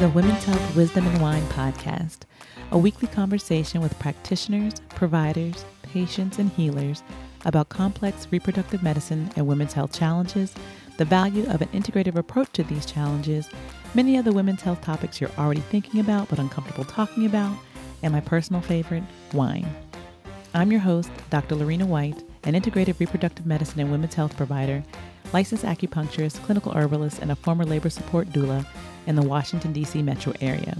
The Women's Health Wisdom and Wine podcast, a weekly conversation with practitioners, providers, patients, and healers about complex reproductive medicine and women's health challenges, the value of an integrative approach to these challenges, many of the women's health topics you're already thinking about but uncomfortable talking about, and my personal favorite, wine. I'm your host, Dr. Lorena White, an integrative reproductive medicine and women's health provider, licensed acupuncturist, clinical herbalist, and a former labor support doula in the Washington, D.C. metro area.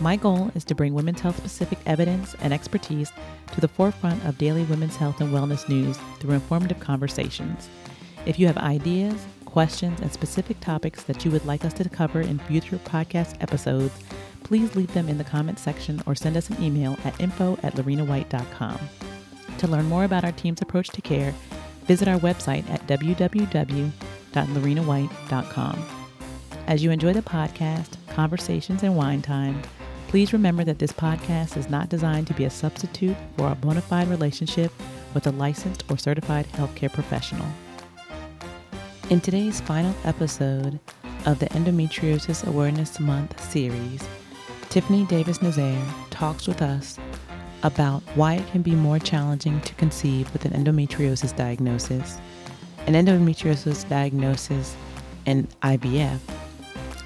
My goal is to bring women's health specific evidence and expertise to the forefront of daily women's health and wellness news through informative conversations. If you have ideas, questions, and specific topics that you would like us to cover in future podcast episodes, please leave them in the comments section or send us an email at info at lorenawhite.com. To learn more about our team's approach to care, visit our website at www.lorenawhite.com. As you enjoy the podcast, conversations, and wine time, please remember that this podcast is not designed to be a substitute for a bona fide relationship with a licensed or certified healthcare professional. In today's final episode of the Endometriosis Awareness Month series, Tiffany Davis Nazaire talks with us about why it can be more challenging to conceive with an endometriosis diagnosis, an endometriosis diagnosis, and IVF,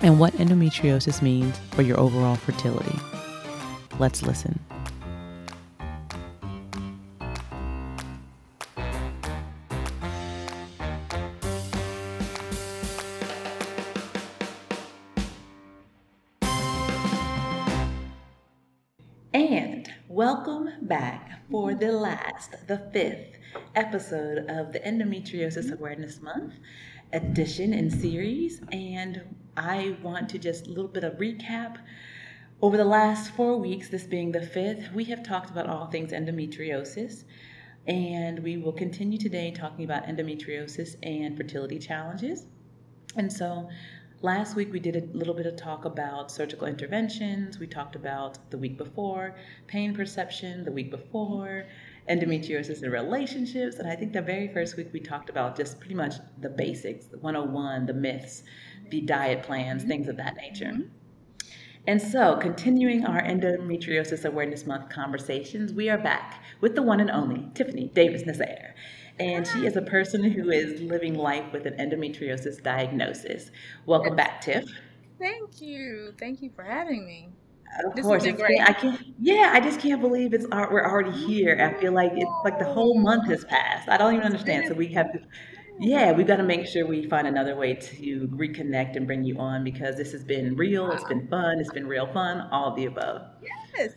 and what endometriosis means for your overall fertility. Let's listen. And welcome back for the last, the fifth episode of the Endometriosis Awareness Month edition and series. And I want to just a little bit of recap. Over the last four weeks, this being the fifth, we have talked about all things endometriosis. And we will continue today talking about endometriosis and fertility challenges. And so Last week we did a little bit of talk about surgical interventions. We talked about the week before pain perception, the week before endometriosis and relationships. And I think the very first week we talked about just pretty much the basics, the 101, the myths, the diet plans, mm-hmm. things of that nature. Mm-hmm. And so, continuing our Endometriosis Awareness Month conversations, we are back with the one and only Tiffany Davis Nazaire and she is a person who is living life with an endometriosis diagnosis. Welcome back, Tiff. Thank you. Thank you for having me. Of this course, it's great. I can't. Yeah, I just can't believe it's we're already here. I feel like it's like the whole month has passed. I don't even understand. So we have to. Yeah, we've got to make sure we find another way to reconnect and bring you on because this has been real. It's been fun. It's been real fun. All of the above. Yes,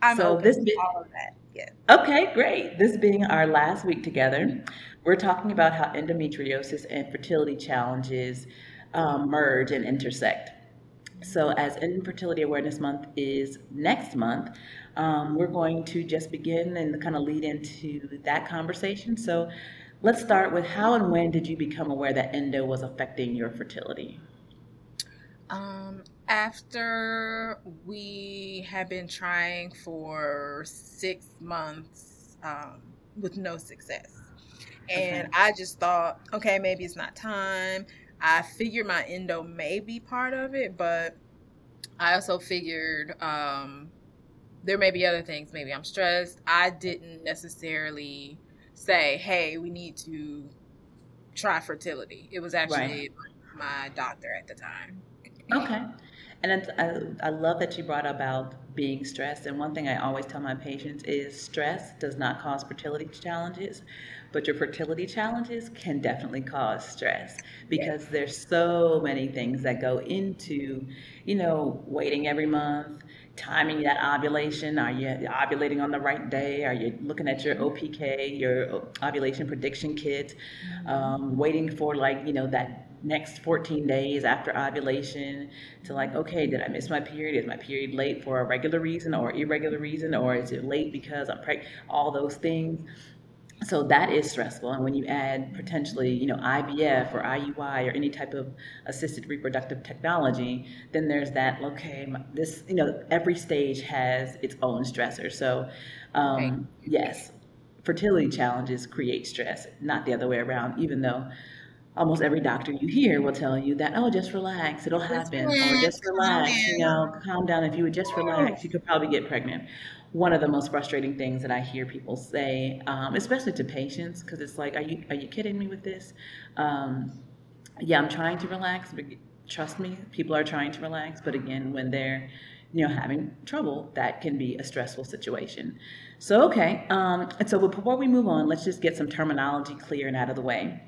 I'm so this been, all of that. Yes. Okay, great. This being our last week together, we're talking about how endometriosis and fertility challenges um, merge and intersect. So, as Infertility Awareness Month is next month, um, we're going to just begin and kind of lead into that conversation. So, let's start with how and when did you become aware that endo was affecting your fertility? Um, after we had been trying for six months um, with no success. And okay. I just thought, okay, maybe it's not time. I figured my endo may be part of it, but I also figured um, there may be other things. Maybe I'm stressed. I didn't necessarily say, hey, we need to try fertility. It was actually right. my doctor at the time. Okay. And I, I love that you brought up about being stressed. And one thing I always tell my patients is stress does not cause fertility challenges, but your fertility challenges can definitely cause stress because yes. there's so many things that go into, you know, waiting every month, timing that ovulation. Are you ovulating on the right day? Are you looking at your OPK, your ovulation prediction kit, um, waiting for like, you know, that next 14 days after ovulation to like, okay, did I miss my period? Is my period late for a regular reason or irregular reason? Or is it late because I'm pregnant? All those things. So that is stressful. And when you add potentially, you know, IVF or IUI or any type of assisted reproductive technology, then there's that, okay, this, you know, every stage has its own stressor. So, um, right. yes, fertility challenges create stress, not the other way around, even though almost every doctor you hear will tell you that, oh, just relax, it'll happen, or just relax, you know, calm down. If you would just relax, you could probably get pregnant. One of the most frustrating things that I hear people say, um, especially to patients, because it's like, are you are you kidding me with this? Um, yeah, I'm trying to relax, but trust me, people are trying to relax. But again, when they're you know having trouble, that can be a stressful situation. So okay, um, and so before we move on, let's just get some terminology clear and out of the way.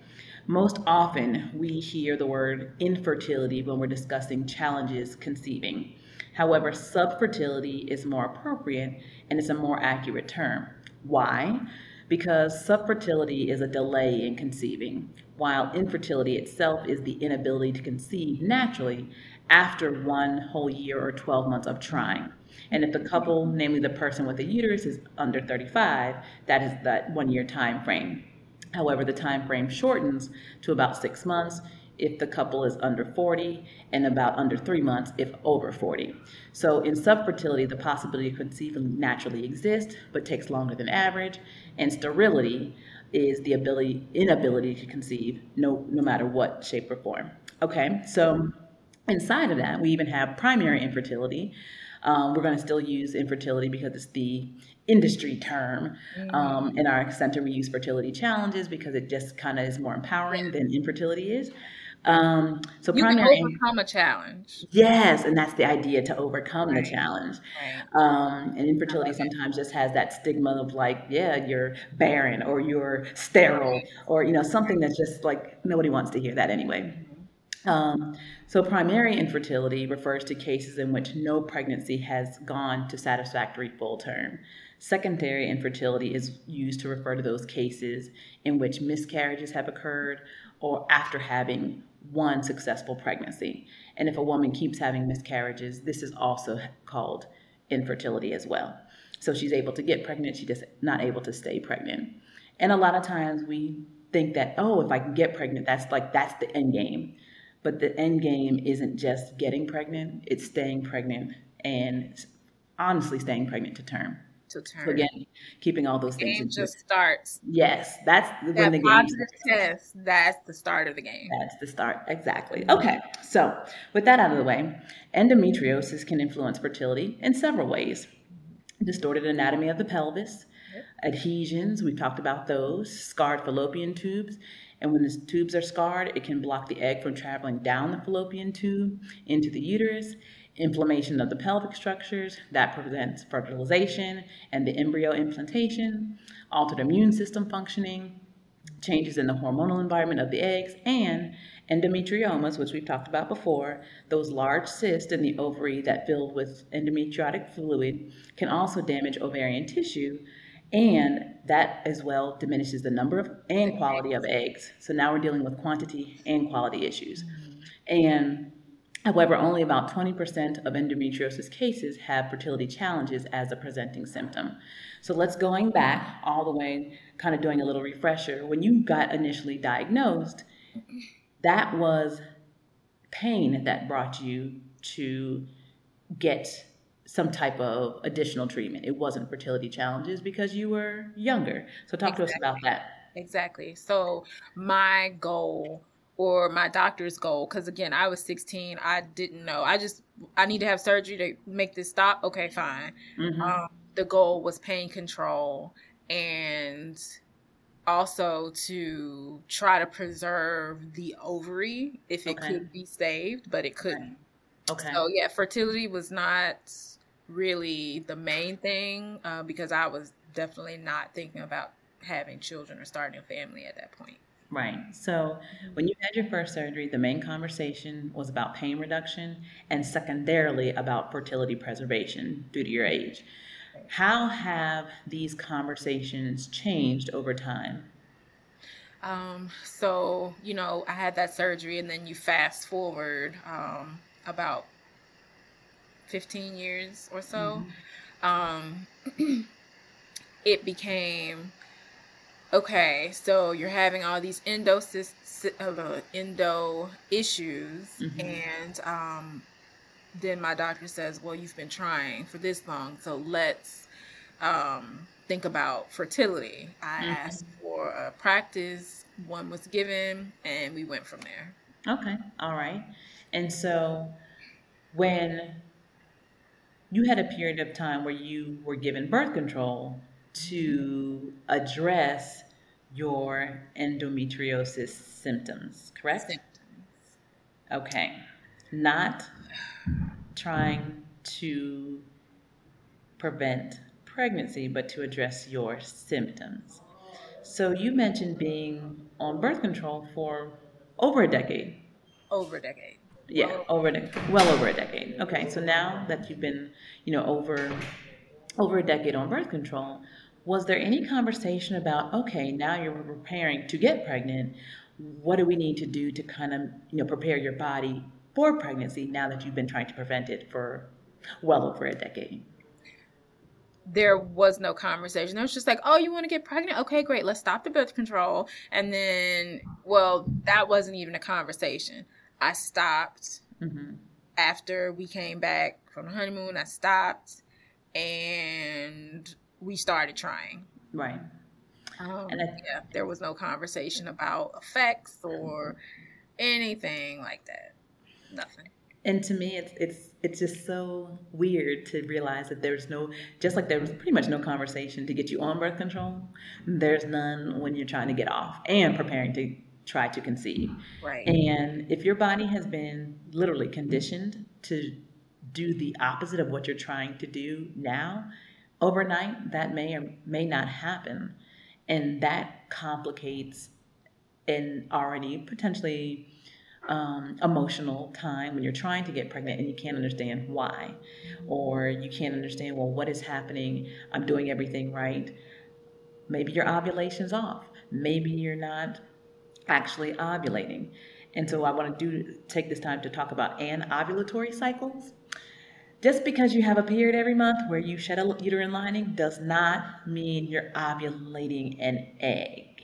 Most often, we hear the word infertility when we're discussing challenges conceiving. However, subfertility is more appropriate and it's a more accurate term. Why? Because subfertility is a delay in conceiving, while infertility itself is the inability to conceive naturally after one whole year or 12 months of trying. And if the couple, namely the person with the uterus, is under 35, that is that one year time frame. However, the time frame shortens to about six months if the couple is under 40 and about under three months if over 40. So in subfertility, the possibility of conceiving naturally exists but takes longer than average, and sterility is the ability inability to conceive no no matter what shape or form. Okay, so inside of that, we even have primary infertility. Um, we're going to still use infertility because it's the industry term. Mm-hmm. Um, in our center, we use fertility challenges because it just kind of is more empowering than infertility is. Um, so you primary, can overcome a challenge. Yes, and that's the idea to overcome right. the challenge. Right. Um, and infertility sometimes just has that stigma of like, yeah, you're barren or you're sterile or you know something that's just like nobody wants to hear that anyway. Mm-hmm. Um, so, primary infertility refers to cases in which no pregnancy has gone to satisfactory full term. Secondary infertility is used to refer to those cases in which miscarriages have occurred or after having one successful pregnancy. And if a woman keeps having miscarriages, this is also called infertility as well. So she's able to get pregnant, she's just not able to stay pregnant. And a lot of times we think that, oh, if I can get pregnant, that's like that's the end game. But the end game isn't just getting pregnant, it's staying pregnant and honestly staying pregnant to term to turn. So again, keeping all those things. Game just starts. Yes, that's that when the game test. That's the start of the game. That's the start. Exactly. Okay. So with that out of the way, endometriosis can influence fertility in several ways. Distorted anatomy of the pelvis, adhesions. We've talked about those. Scarred fallopian tubes. And when the tubes are scarred, it can block the egg from traveling down the fallopian tube into the uterus inflammation of the pelvic structures that prevents fertilization and the embryo implantation, altered immune system functioning, changes in the hormonal environment of the eggs, and endometriomas, which we've talked about before, those large cysts in the ovary that fill with endometriotic fluid, can also damage ovarian tissue. And that as well diminishes the number of and quality of eggs. So now we're dealing with quantity and quality issues. And However, only about 20% of endometriosis cases have fertility challenges as a presenting symptom. So let's going back all the way, kind of doing a little refresher. When you got initially diagnosed, that was pain that brought you to get some type of additional treatment. It wasn't fertility challenges because you were younger. So talk exactly. to us about that. Exactly. So my goal or my doctor's goal because again i was 16 i didn't know. I just i need to have surgery to make this stop? Okay fine. Mm-hmm. um, the goal was pain control and also to try to preserve the ovary if it okay. could be saved but it couldn't. Okay. So yeah fertility was not really the main thing uh, because i was definitely not thinking about having children or starting a family at that point Right. So when you had your first surgery, the main conversation was about pain reduction and secondarily about fertility preservation due to your age. How have these conversations changed over time? Um, so, you know, I had that surgery, and then you fast forward um, about 15 years or so. Mm-hmm. Um, it became okay, so you're having all these endo uh, endo issues, mm-hmm. and um, then my doctor says, well, you've been trying for this long, so let's um, think about fertility. I mm-hmm. asked for a practice one was given, and we went from there. Okay, all right. And so when you had a period of time where you were given birth control to address your endometriosis symptoms, correct? Symptoms. Okay. Not trying to prevent pregnancy, but to address your symptoms. So you mentioned being on birth control for over a decade. Over a decade. Yeah, well, over a well over a decade. Okay, so now that you've been, you know, over over a decade on birth control, was there any conversation about okay, now you're preparing to get pregnant? What do we need to do to kind of, you know, prepare your body for pregnancy now that you've been trying to prevent it for well over a decade? there was no conversation. It was just like, oh, you want to get pregnant? Okay, great. Let's stop the birth control. And then, well, that wasn't even a conversation. I stopped mm-hmm. after we came back from the honeymoon. I stopped and we started trying. Right. Um, and I, yeah, there was no conversation about effects or anything like that. Nothing and to me it's it's it's just so weird to realize that there's no just like there was pretty much no conversation to get you on birth control there's none when you're trying to get off and preparing to try to conceive right and if your body has been literally conditioned to do the opposite of what you're trying to do now overnight that may or may not happen and that complicates an already potentially um, emotional time when you're trying to get pregnant and you can't understand why, or you can't understand, well, what is happening? I'm doing everything right. Maybe your ovulation's off. Maybe you're not actually ovulating. And so I want to do take this time to talk about anovulatory cycles. Just because you have a period every month where you shed a uterine lining does not mean you're ovulating an egg.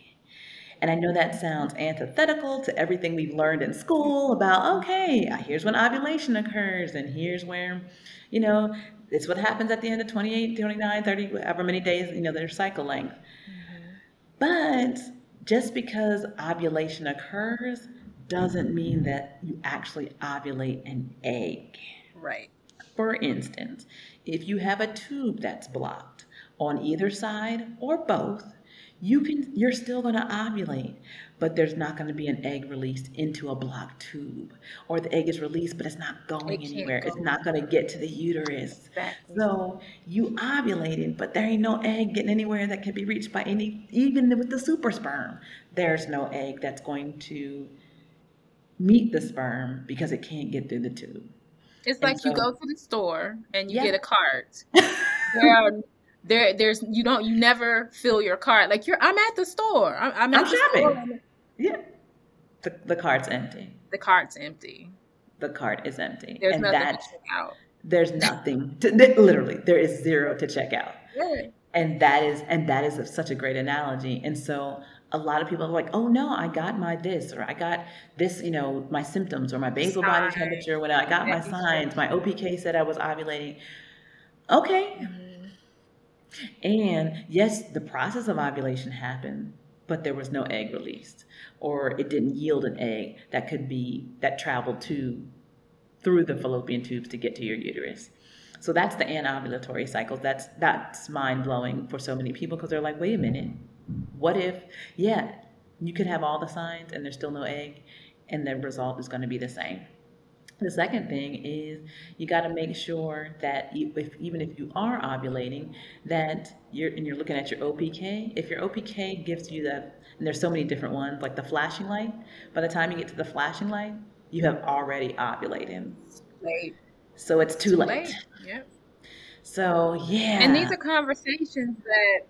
And I know that sounds antithetical to everything we've learned in school about, okay, here's when ovulation occurs, and here's where, you know, it's what happens at the end of 28, 29, 30, however many days, you know, their cycle length. Mm-hmm. But just because ovulation occurs doesn't mean that you actually ovulate an egg. Right. For instance, if you have a tube that's blocked on either side or both, you can you're still going to ovulate but there's not going to be an egg released into a blocked tube or the egg is released but it's not going it anywhere go. it's not going to get to the uterus exactly. so you ovulated but there ain't no egg getting anywhere that can be reached by any even with the super sperm there's no egg that's going to meet the sperm because it can't get through the tube it's like so, you go to the store and you yeah. get a cart there are there there's you don't you never fill your cart like you're i'm at the store. I'm, I'm, I'm shopping store. yeah. The, the cart's empty. The cart's empty. The cart is empty. There's and nothing to check out. there's nothing to, literally there is zero to check out. And that is and that is such a great analogy. And so a lot of people are like oh no i got my this or i got this you know my symptoms or my basal body temperature when i got my signs my opk said i was ovulating. Okay. Mm-hmm. And yes, the process of ovulation happened, but there was no egg released, or it didn't yield an egg that could be that traveled to through the fallopian tubes to get to your uterus. So that's the anovulatory cycle. That's that's mind blowing for so many people because they're like, wait a minute, what if? Yeah, you could have all the signs and there's still no egg, and the result is going to be the same. The second thing is you got to make sure that if, even if you are ovulating, that you're and you're looking at your OPK. If your OPK gives you the, and there's so many different ones, like the flashing light. By the time you get to the flashing light, you have already ovulated. Late. So it's too, too late. late. Yep. So yeah. And these are conversations that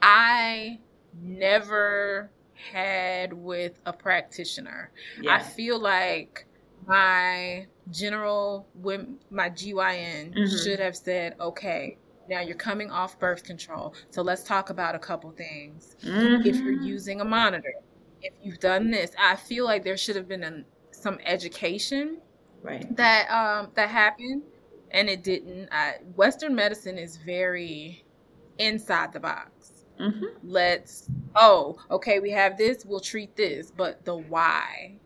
I never had with a practitioner. Yeah. I feel like my general my GYN mm-hmm. should have said, okay, now you're coming off birth control. So let's talk about a couple things. Mm-hmm. If you're mm-hmm. using a monitor, if you've done this, I feel like there should have been some education right. that um, that happened, and it didn't. I, Western medicine is very inside the box. Mm-hmm. Let's, oh, okay, we have this, we'll treat this, but the why.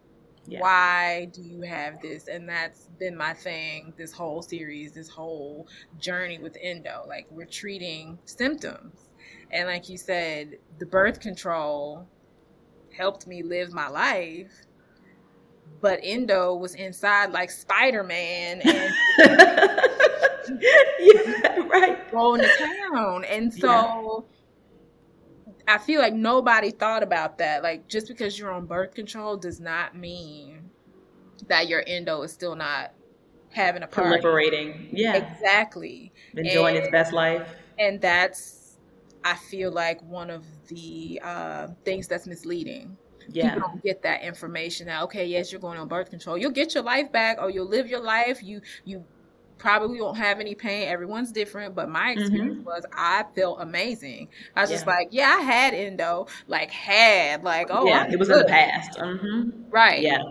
Yeah. Why do you have this? And that's been my thing this whole series, this whole journey with endo. Like, we're treating symptoms. And like you said, the birth control helped me live my life but Endo was inside like Spider Man and yeah, right, going to town. And so yeah. I feel like nobody thought about that. Like just because you're on birth control does not mean that your endo is still not having a party. proliferating. Yeah, exactly. Enjoying and, its best life. And that's I feel like one of the uh, things that's misleading yeah. people don't get that information that okay yes you're going on birth control you'll get your life back or you'll live your life you you probably won't have any pain everyone's different but my mm-hmm. experience mm-hmm. was i felt amazing i was yeah. just like yeah i had endo like had like oh yeah I'm it was good. in the past mm-hmm. right yeah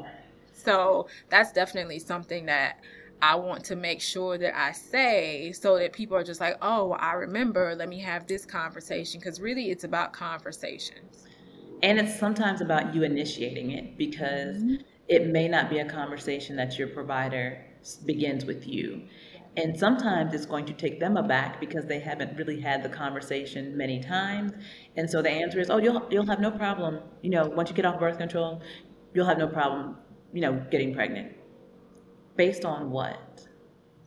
so that's definitely something that I want to make sure that I say so that people are just like, oh, I remember, let me have this conversation. Because really, it's about conversations. And it's sometimes about you initiating it because mm-hmm. it may not be a conversation that your provider begins with you. And sometimes it's going to take them aback because they haven't really had the conversation many times. And so the answer is, oh, you'll, you'll have no problem. You know, once you get off birth control, you'll have no problem, you know, getting pregnant. Based on what?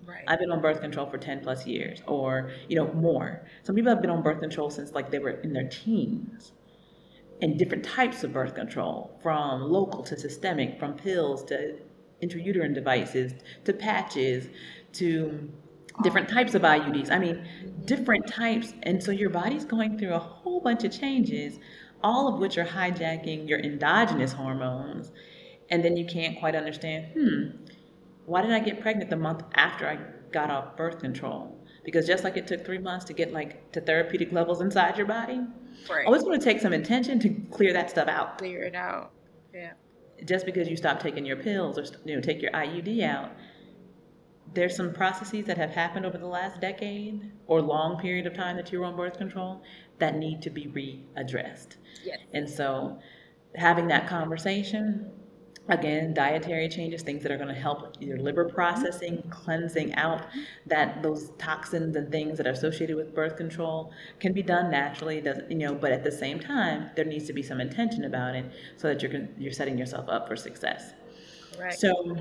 Right. I've been on birth control for 10 plus years or, you know, more. Some people have been on birth control since like they were in their teens and different types of birth control, from local to systemic, from pills to intrauterine devices to patches to different types of IUDs. I mean, different types. And so your body's going through a whole bunch of changes, all of which are hijacking your endogenous hormones. And then you can't quite understand, hmm, why did I get pregnant the month after I got off birth control? Because just like it took three months to get like to therapeutic levels inside your body, Right. Always going to take some intention to clear that stuff out. Clear it out. Yeah. Just because you stop taking your pills or you know take your IUD out, there's some processes that have happened over the last decade or long period of time that you were on birth control that need to be readdressed. Yes. And so having that conversation again dietary changes things that are going to help your liver processing cleansing out that those toxins and things that are associated with birth control can be done naturally doesn't you know but at the same time there needs to be some intention about it so that you're you're setting yourself up for success. Right. So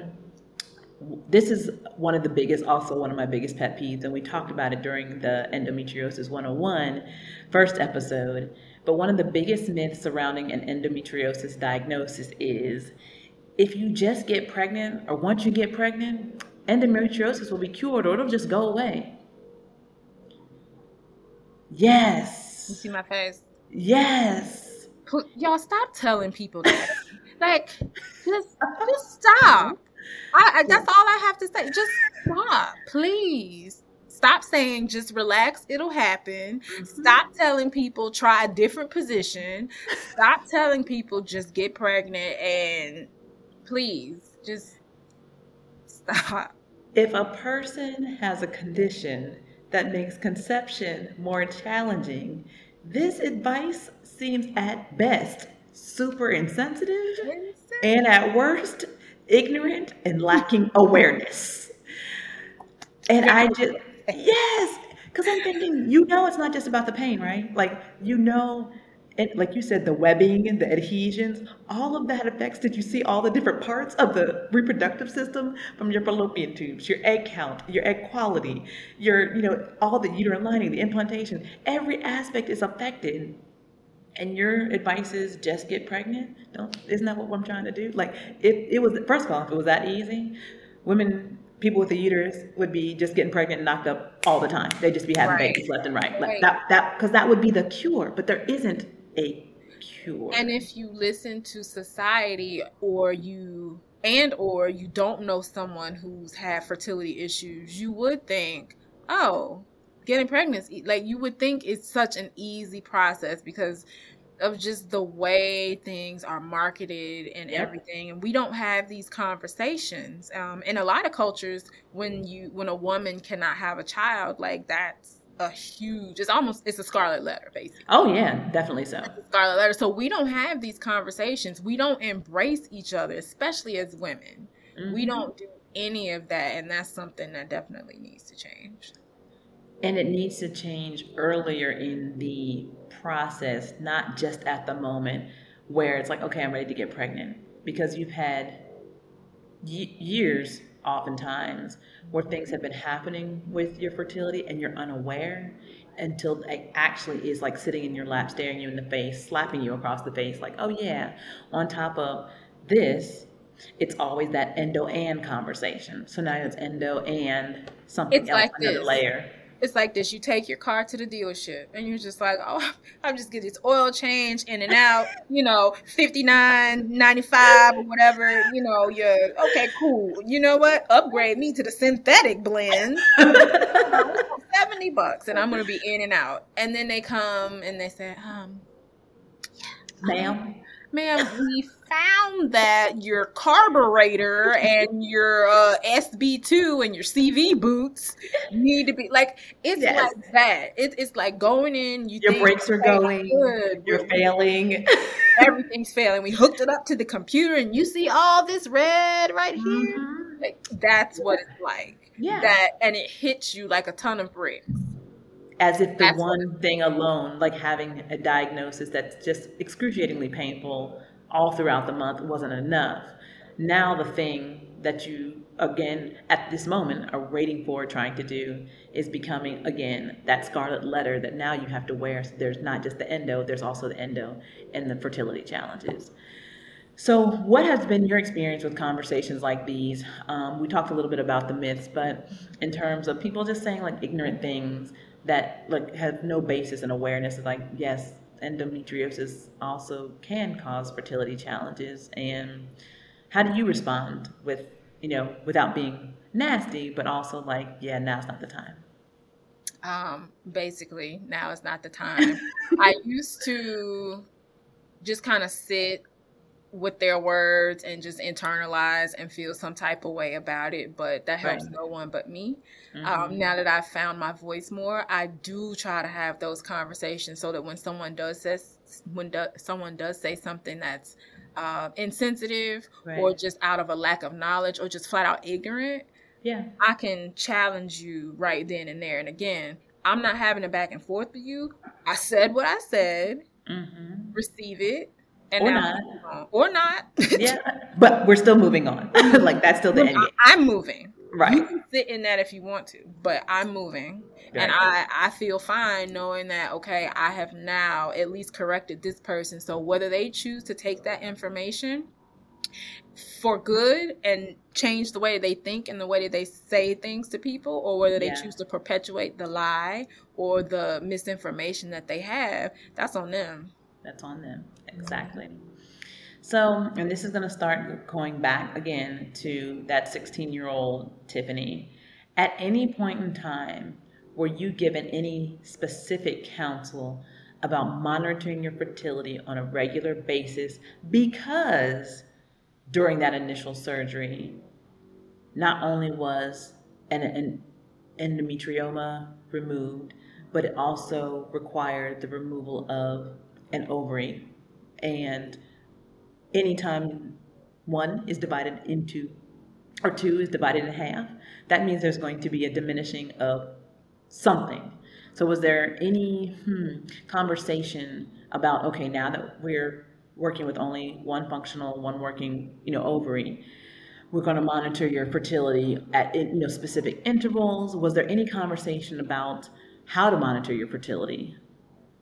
this is one of the biggest also one of my biggest pet peeves and we talked about it during the endometriosis 101 first episode but one of the biggest myths surrounding an endometriosis diagnosis is if you just get pregnant or once you get pregnant, endometriosis will be cured or it'll just go away. Yes. You see my face? Yes. Y'all stop telling people that. like, just just stop. I, I, that's all I have to say. Just stop, please. Stop saying just relax, it'll happen. Mm-hmm. Stop telling people try a different position. Stop telling people just get pregnant and please just stop. If a person has a condition that makes conception more challenging, this advice seems at best super insensitive and at worst ignorant and lacking awareness. And I just, yes, because I'm thinking, you know, it's not just about the pain, right? Like, you know, and like you said, the webbing and the adhesions, all of that affects. Did you see all the different parts of the reproductive system from your fallopian tubes, your egg count, your egg quality, your, you know, all the uterine lining, the implantation? Every aspect is affected. And your advice is just get pregnant? Don't, isn't that what I'm trying to do? Like, if it was, first of all, if it was that easy, women people with a uterus would be just getting pregnant and knocked up all the time. They'd just be having right. babies left and right. Like right. that that because that would be the cure. But there isn't a cure. And if you listen to society or you and or you don't know someone who's had fertility issues, you would think, "Oh, getting pregnant like you would think it's such an easy process because of just the way things are marketed and yep. everything and we don't have these conversations um, in a lot of cultures when you when a woman cannot have a child like that's a huge. It's almost it's a scarlet letter, basically. Oh yeah, definitely so. scarlet letter. So we don't have these conversations. We don't embrace each other, especially as women. Mm-hmm. We don't do any of that, and that's something that definitely needs to change. And it needs to change earlier in the process, not just at the moment where it's like, okay, I'm ready to get pregnant, because you've had y- years oftentimes where things have been happening with your fertility and you're unaware until it actually is like sitting in your lap, staring you in the face, slapping you across the face, like, oh yeah, on top of this, it's always that endo and conversation. So now it's endo and something it's else like another this. layer it's like this you take your car to the dealership and you're just like oh i'm just getting this oil change in and out you know 59 95 or whatever you know you're okay cool. You know what? Upgrade me to the synthetic blend. 70 bucks and i'm gonna be in and out. And then they come and they say um ma'am? Ma'am, we found that your carburetor and your uh, SB2 and your CV boots need to be like it's yes. like that. It, it's like going in. You your brakes are going. Good. You're failing. Everything's failing. We hooked it up to the computer, and you see all this red right here. Mm-hmm. Like that's what it's like. Yeah. That and it hits you like a ton of bricks as if the one thing alone, like having a diagnosis that's just excruciatingly painful all throughout the month, wasn't enough. Now, the thing that you, again, at this moment are waiting for, trying to do, is becoming, again, that scarlet letter that now you have to wear. So there's not just the endo, there's also the endo and the fertility challenges. So, what has been your experience with conversations like these? Um, we talked a little bit about the myths, but in terms of people just saying like ignorant things, that like have no basis in awareness of like yes endometriosis also can cause fertility challenges and how do you respond with you know without being nasty but also like yeah now's not the time um basically now is not the time i used to just kind of sit with their words and just internalize and feel some type of way about it. But that helps right. no one but me. Um, mm-hmm. Um, now that I've found my voice more, I do try to have those conversations so that when someone does says when do, someone does say something that's uh, insensitive right. or just out of a lack of knowledge or just flat out ignorant, yeah, I can challenge you right then and there. And again, I'm not having a back and forth with you. I said what I said. Mm-hmm. Receive it and or not. Or not. yeah. But we're still moving on. like that's still the end. I'm moving. Right. You can sit in that if you want to, but I'm moving. Right. And I, I feel fine knowing that, okay, I have now at least corrected this person. So whether they choose to take that information for good and change the way they think and the way that they say things to people, or whether they yeah. choose to perpetuate the lie or the misinformation that they have, that's on them. That's on them. Exactly. So, and this is going to start going back again to that 16 year old Tiffany. At any point in time, were you given any specific counsel about monitoring your fertility on a regular basis because during that initial surgery, not only was an, an endometrioma removed, but it also required the removal of an ovary and anytime one is divided into, or two is divided in half, that means there's going to be a diminishing of something. So, was there any hmm, conversation about okay, now that we're working with only one functional, one working, you know, ovary, we're going to monitor your fertility at you know specific intervals? Was there any conversation about how to monitor your fertility?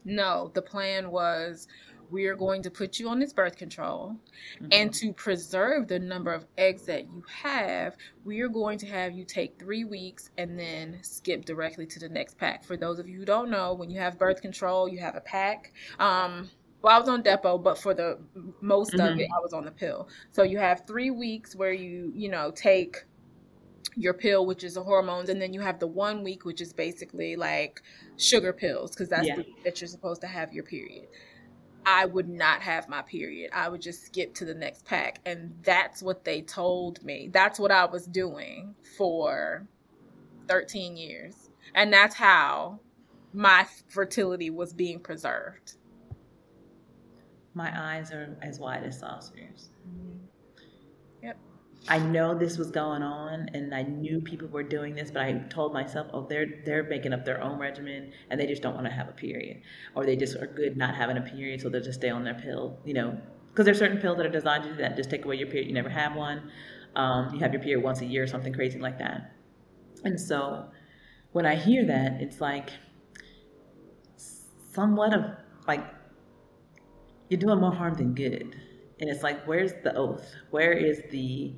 No, the plan was we are going to put you on this birth control. Mm-hmm. And to preserve the number of eggs that you have, we are going to have you take three weeks and then skip directly to the next pack. For those of you who don't know, when you have birth control, you have a pack. Um, well, I was on Depo, but for the most mm-hmm. of it, I was on the pill. So you have three weeks where you, you know, take your pill, which is the hormones, and then you have the one week, which is basically like sugar pills, because that's yeah. the, that you're supposed to have your period. I would not have my period. I would just skip to the next pack. And that's what they told me. That's what I was doing for 13 years. And that's how my fertility was being preserved. My eyes are as wide as saucers. Mm-hmm. I know this was going on, and I knew people were doing this, but I told myself, "Oh, they're they're making up their own regimen, and they just don't want to have a period, or they just are good not having a period, so they'll just stay on their pill, you know, because there's certain pills that are designed to do that, just take away your period, you never have one, um, you have your period once a year, or something crazy like that, and so when I hear that, it's like somewhat of like you're doing more harm than good. And it's like, where's the oath? Where is the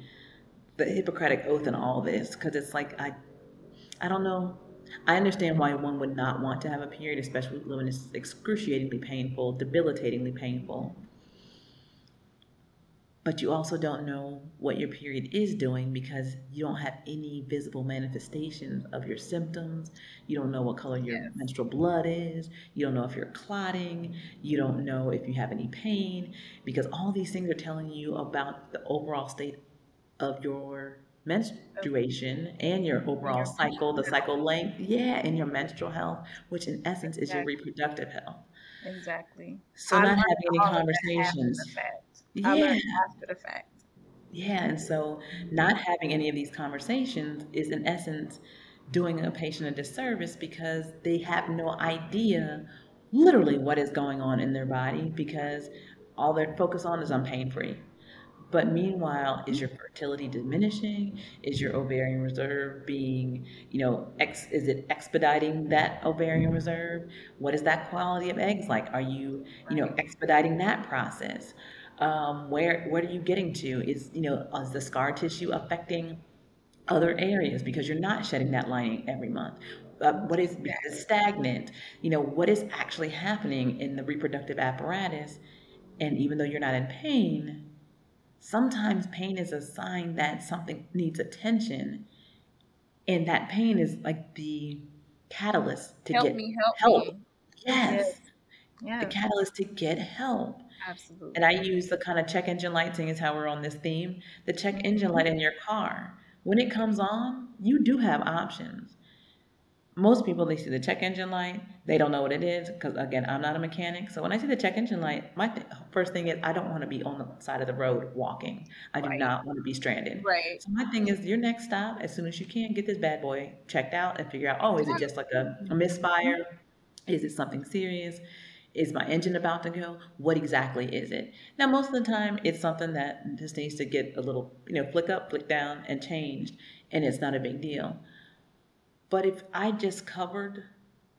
the Hippocratic oath in all this? Because it's like I I don't know. I understand why one would not want to have a period, especially when it's excruciatingly painful, debilitatingly painful but you also don't know what your period is doing because you don't have any visible manifestations of your symptoms. You don't know what color your yes. menstrual blood is. You don't know if you're clotting. You don't know if you have any pain because all these things are telling you about the overall state of your menstruation and your overall your cycle, the cycle length, yeah, and your menstrual health, which in essence is your reproductive health. Exactly. So I not having any conversations yeah. after the fact. Yeah, and so not having any of these conversations is in essence doing a patient a disservice because they have no idea literally what is going on in their body because all they're focused on is I'm pain free. But meanwhile, is your fertility diminishing? Is your ovarian reserve being, you know, ex, is it expediting that ovarian reserve? What is that quality of eggs like? Are you, you know, expediting that process? um, where what are you getting to? Is you know is the scar tissue affecting other areas because you're not shedding that lining every month? Uh, what is stagnant? You know what is actually happening in the reproductive apparatus? And even though you're not in pain, sometimes pain is a sign that something needs attention, and that pain is like the catalyst to help get me, help, help. Me. Yes. yes. The catalyst to get help. Absolutely. And I use the kind of check engine light thing is how we're on this theme. The check engine light mm-hmm. in your car. When it comes on, you do have options. Most people they see the check engine light, they don't know what it is because again, I'm not a mechanic. So when I see the check engine light, my th- first thing is I don't want to be on the side of the road walking. I do right. not want to be stranded. Right. So my thing is your next stop, as soon as you can, get this bad boy checked out and figure out, oh, is it just like a, a mm-hmm. misfire? Is it something serious? Is my engine about to go? What exactly is it? Now, most of the time, it's something that just needs to get a little, you know, flick up, flick down, and changed, and it's not a big deal. But if I just covered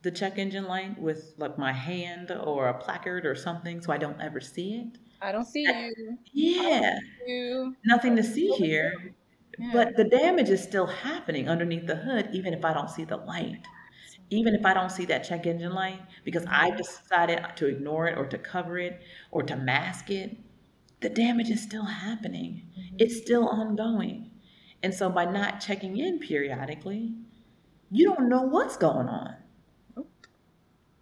the check engine light with like my hand or a placard or something so I don't ever see it. I don't see you. Yeah. See you. Nothing to see here. Yeah. But the damage is still happening underneath the hood, even if I don't see the light even if I don't see that check engine light, because I decided to ignore it or to cover it or to mask it, the damage is still happening. Mm-hmm. It's still ongoing. And so by not checking in periodically, you don't know what's going on.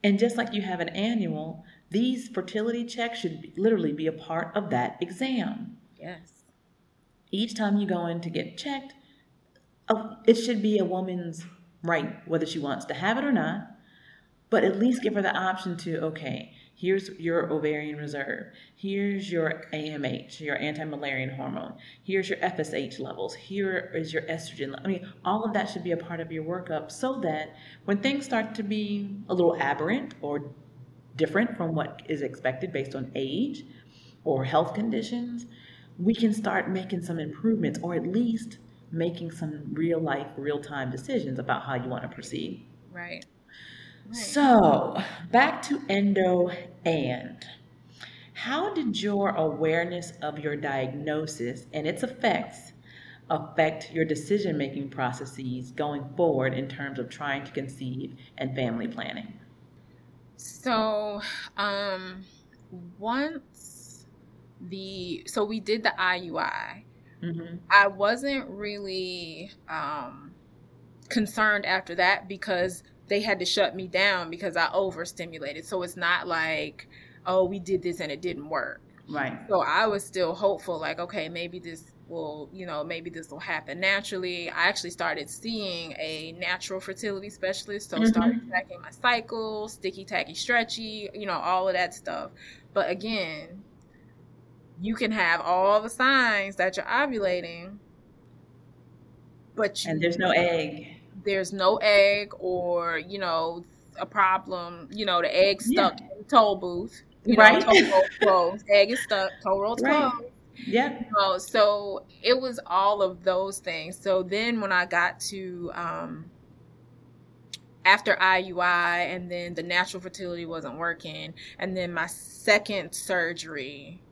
And just like you have an annual, these fertility checks should be, literally be a part of that exam. Yes. Each time you go in to get checked, it should be a woman's right, whether she wants to have it or not, but at least give her the option to, okay, here's your ovarian reserve, here's your AMH, your anti-Müllerian hormone, here's your FSH levels, here is your estrogen. I mean, all of that should be a part of your workup so that when things start to be a little aberrant or different from what is expected based on age or health conditions, we can start making some improvements or at least making some real life, real time decisions about how you want to proceed. Right. Right. So, back to endo and. How did your awareness of your diagnosis and its effects affect your decision making processes going forward in terms of trying to conceive and family planning? So, um, once the so we did the IUI Mm-hmm. I wasn't really um, concerned after that because they had to shut me down because I overstimulated. So it's not like, oh, we did this and it didn't work. Right. So I was still hopeful, like, okay, maybe this will, you know, maybe this will happen naturally. I actually started seeing a natural fertility specialist. So mm-hmm. started tracking my cycle, sticky, tacky, stretchy, you know, all of that stuff. But again, you can have all the signs that you're ovulating, but you, and there's no egg. There's no egg, or you know, a problem. You know, the egg stuck yeah. in the toll booth. You right. Know, toll closed. egg is stuck. Toll road's right. closed. Yeah. You know, so it was all of those things. So then when I got to um, after IUI and then the natural fertility wasn't working and then my second surgery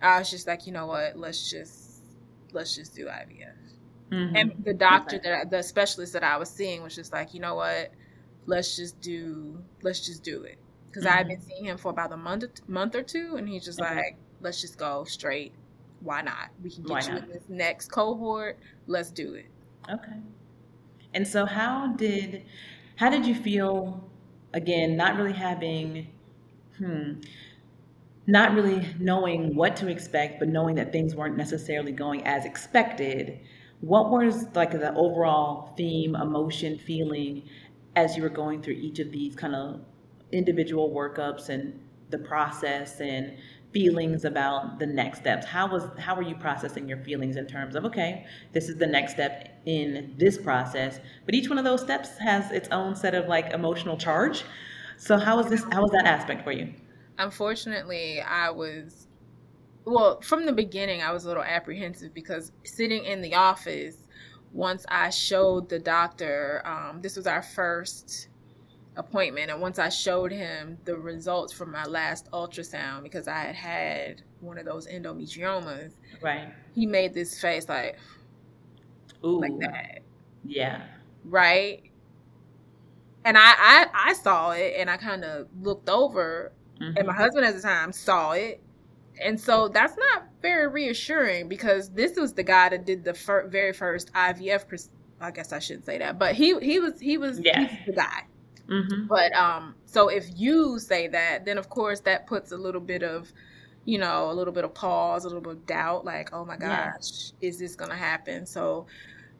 I was just like, you know what? Let's just let's just do IVF. Mm-hmm. And the doctor okay. that I, the specialist that I was seeing was just like, you know what? Let's just do let's just do it because mm-hmm. I've been seeing him for about a month month or two, and he's just like, let's just go straight. Why not? We can get Why you not? in this next cohort. Let's do it. Okay. And so, how did how did you feel? Again, not really having, hmm, not really knowing what to expect, but knowing that things weren't necessarily going as expected. What was like the overall theme, emotion, feeling as you were going through each of these kind of individual workups and the process and feelings about the next steps? How was how were you processing your feelings in terms of okay this is the next step in this process but each one of those steps has its own set of like emotional charge? So how was this how was that aspect for you? Unfortunately i was well from the beginning i was a little apprehensive because sitting in the office once i showed the doctor um, this was our first appointment and once i showed him the results from my last ultrasound because i had had one of those endometriomas right he made this face like Ooh. like that yeah right and i i, I saw it and i kind of looked over mm-hmm. and my husband at the time saw it and so that's not very reassuring because this was the guy that did the fir- very first ivf pres- i guess i shouldn't say that but he he was he was yeah. the guy Mm-hmm. But um, so if you say that, then of course that puts a little bit of, you know, a little bit of pause, a little bit of doubt, like, oh my gosh, yeah. is this gonna happen? So,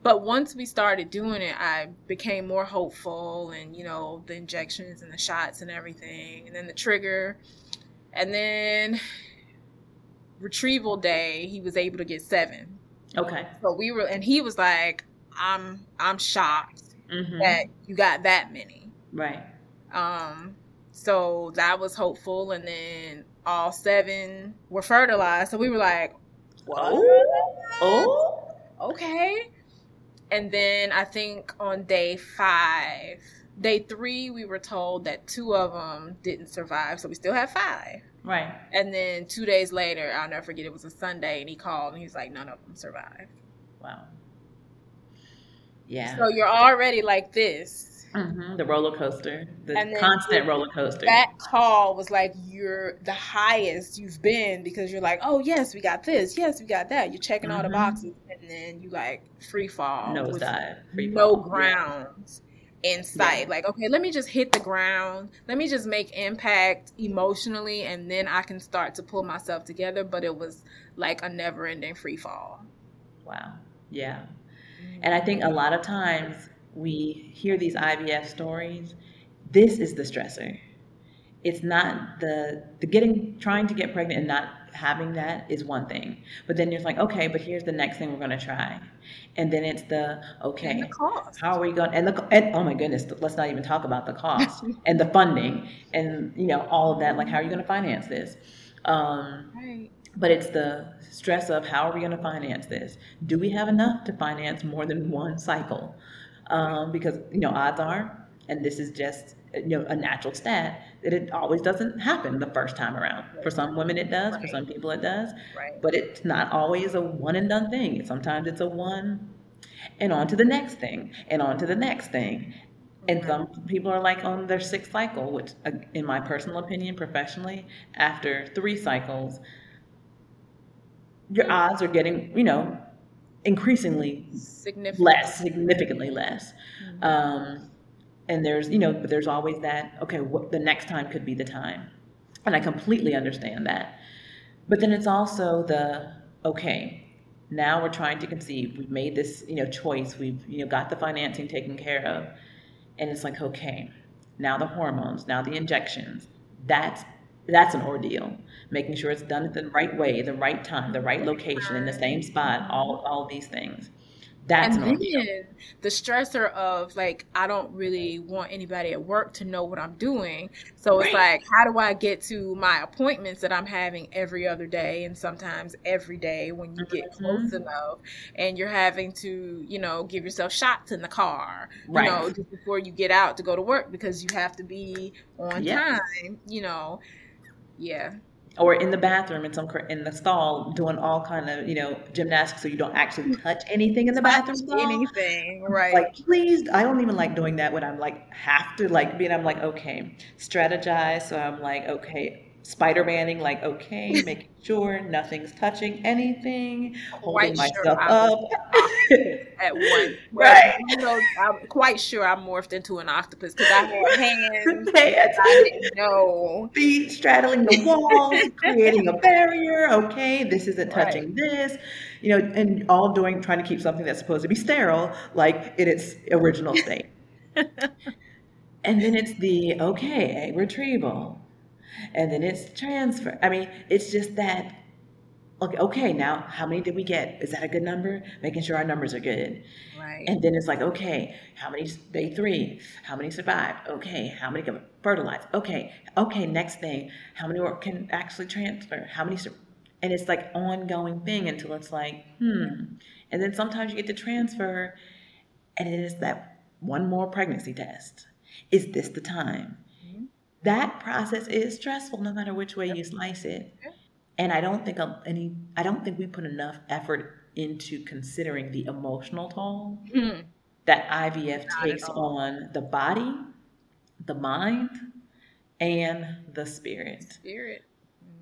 but once we started doing it, I became more hopeful, and you know, the injections and the shots and everything, and then the trigger, and then retrieval day, he was able to get seven. Okay. So we were, and he was like, I'm, I'm shocked mm-hmm. that you got that many. Right. Um, so that was hopeful, and then all seven were fertilized. So we were like, "What? Oh, oh. okay." And then I think on day five, day three, we were told that two of them didn't survive, so we still have five. Right. And then two days later, I'll never forget. It was a Sunday, and he called, and he's like, "None of them survived." Wow. Yeah. So you're already like this Mm-hmm. The roller coaster, the constant roller coaster. That call was like you're the highest you've been because you're like, oh yes, we got this, yes, we got that. You're checking mm-hmm. all the mm-hmm. boxes, and then you like free fall, no dive, free no fall. ground yeah. In sight. Yeah. Like, okay, let me just hit the ground. Let me just make impact emotionally, and then I can start to pull myself together. But it was like a never-ending free fall. Wow. Yeah. Mm-hmm. And I think a lot of times we hear these IVF stories, this is the stressor. It's not the the getting trying to get pregnant and not having that is one thing. But then it's like, okay, but here's the next thing we're gonna try. And then it's the okay, the how are we going? And the and oh my goodness, let's not even talk about the cost and the funding and you know all of that. Like, how are you going to finance this? Um, right. But it's the stress of how are we going to finance this? Do we have enough to finance more than one cycle? um, because you know odds are, and this is just you know a natural stat that it always doesn't happen the first time around. For some women it does, right. for some people it does, right. but it's not always a one and done thing. Sometimes it's a one and on to the next thing and on to the next thing. And some people are like on their sixth cycle, which, in my personal opinion, professionally, after three cycles, your odds are getting, you know, increasingly less, significantly less. Mm-hmm. Um, and there's, you know, but there's always that, okay, what the next time could be the time. And I completely understand that. But then it's also the okay, now we're trying to conceive. We've made this, you know, choice. We've, you know, got the financing taken care of. And it's like, okay, now the hormones, now the injections. That's that's an ordeal. Making sure it's done the right way, the right time, the right location, in the same spot, all all these things. That's and then the stressor of like I don't really want anybody at work to know what I'm doing. So it's like how do I get to my appointments that I'm having every other day and sometimes every day when you get mm-hmm. close enough and you're having to, you know, give yourself shots in the car, right. you know, just before you get out to go to work because you have to be on yes. time, you know. Yeah or in the bathroom in some in the stall doing all kind of you know gymnastics so you don't actually mm. touch anything in the bathroom stall. anything right like please i don't even like doing that when i'm like have to like being i'm like okay strategize so i'm like okay spider manning like okay making sure nothing's touching anything holding quite myself sure up. at one right. You know i'm quite sure i'm morphed into an octopus because i had hands i didn't know. feet straddling the walls creating a barrier. Okay this isn't touching right. this. You know and all doing trying to keep something that's supposed to be sterile like in its original state. And then it's the okay egg retrieval and then it's transfer. I mean, it's just that. Okay, okay, now how many did we get? Is that a good number? Making sure our numbers are good. Right. And then it's like, okay, how many day three? How many survived? Okay, how many can fertilize? Okay, okay, next thing, how many can actually transfer? How many? Sur- and it's like ongoing thing until it's like, hmm. And then sometimes you get to transfer, and it is that one more pregnancy test. Is this the time? That mm-hmm. process is stressful no matter which way you slice it. And I don't think um, any I don't think we put enough effort into considering the emotional toll mm-hmm. that IVF Not takes on the body, the mind, and the spirit. Spirit.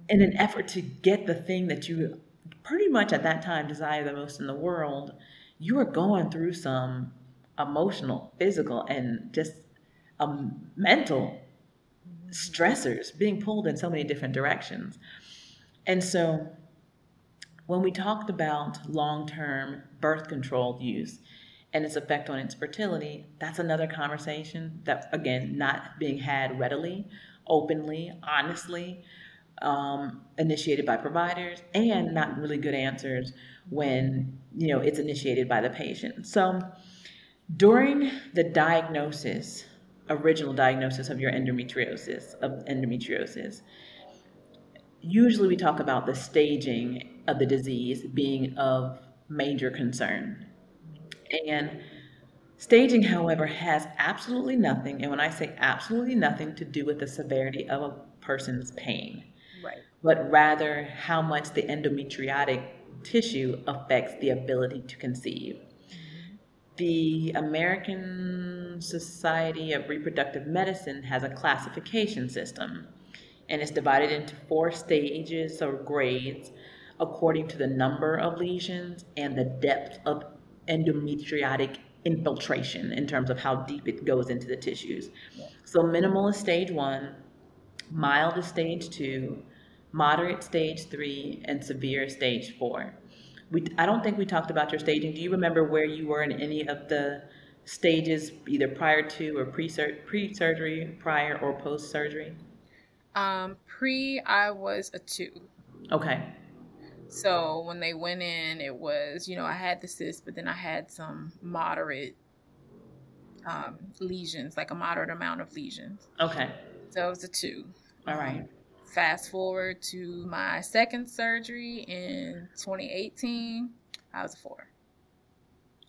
In an mm-hmm. effort to get the thing that you pretty much at that time desire the most in the world, you are going through some emotional, physical, and just a mental stressors being pulled in so many different directions. And so when we talked about long term birth control use and its effect on its fertility, that's another conversation that, again, not being had readily, openly, honestly, um, initiated by providers, and not really good answers when you know it's initiated by the patient. So during the diagnosis original diagnosis of your endometriosis, of endometriosis. Usually we talk about the staging of the disease being of major concern. And staging, however, has absolutely nothing, and when I say absolutely nothing, to do with the severity of a person's pain. Right. But rather how much the endometriotic tissue affects the ability to conceive the American Society of Reproductive Medicine has a classification system, and it's divided into four stages or grades according to the number of lesions and the depth of endometriotic infiltration in terms of how deep it goes into the tissues. So, minimal is stage one, mild is stage two, moderate stage three, and severe stage four we I don't think we talked about your staging. Do you remember where you were in any of the stages, either prior to or pre pre surgery, prior or post surgery? Um, pre, I was a two. Okay. So when they went in, it was you know I had the cyst, but then I had some moderate um, lesions, like a moderate amount of lesions. Okay. So it was a two. All right. Fast forward to my second surgery in 2018, I was a four.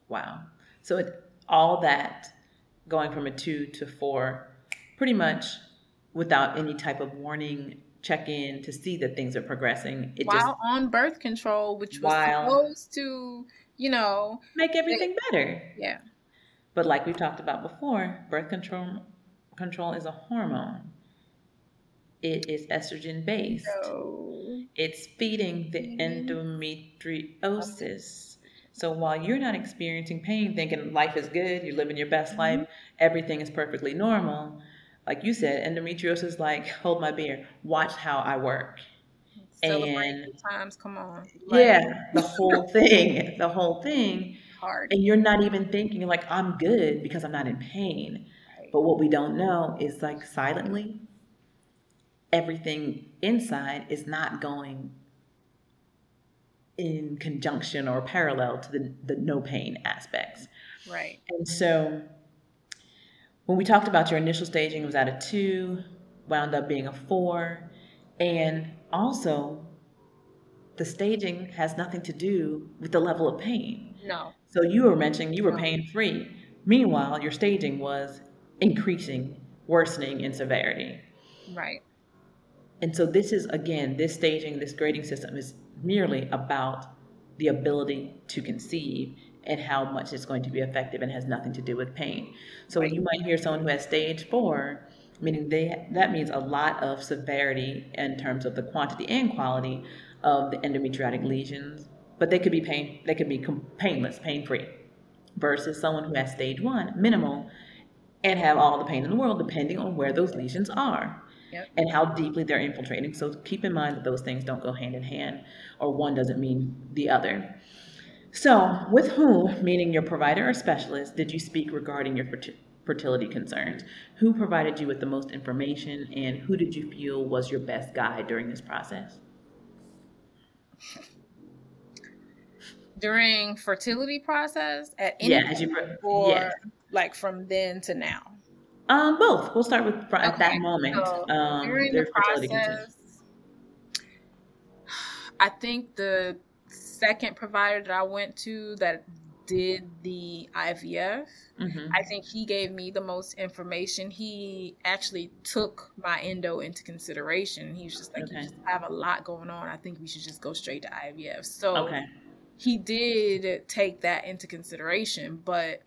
Wow. So it, all that going from a two to four, pretty much without any type of warning check in to see that things are progressing. It while just, on birth control, which was supposed to, you know, make everything make, better. Yeah. But like we talked about before, birth control control is a hormone. It is estrogen based. No. It's feeding the endometriosis. So while you're not experiencing pain, thinking life is good, you're living your best mm-hmm. life, everything is perfectly normal, like you said, endometriosis is like, hold my beer, watch how I work. Celebrate and times. Come on. yeah, the whole thing, the whole thing, hard. and you're not even thinking like I'm good because I'm not in pain. Right. But what we don't know is like silently, everything inside is not going in conjunction or parallel to the, the no pain aspects. Right. And so when we talked about your initial staging, it was at a two, wound up being a four. And also, the staging has nothing to do with the level of pain. No. So you were mentioning you were pain free. Meanwhile, your staging was increasing, worsening in severity. Right. And so this is again, this staging, this grading system is merely about the ability to conceive and how much it's going to be effective and has nothing to do with pain. So Right. you might hear someone who has stage four, meaning they that means a lot of severity in terms of the quantity and quality of the endometriotic lesions, but they could be pain they could be painless, pain free, versus someone who has stage one, minimal, and have all the pain in the world depending on where those lesions are Yep. and how deeply they're infiltrating. So keep in mind that those things don't go hand in hand, or one doesn't mean the other. So, with whom, meaning your provider or specialist, did you speak regarding your ferti- fertility concerns? Who provided you with the most information, and who did you feel was your best guide during this process? During fertility process at any Yeah, as you or yeah. like from then to now. Um, both. We'll start with fr- at that moment. So um, during the process, I think the second provider that I went to that did the IVF, Mhm. I think he gave me the most information. He actually took my endo into consideration. He was just like, Okay. "You just have a lot going on. I think we should just go straight to IVF." So Okay. he did take that into consideration. But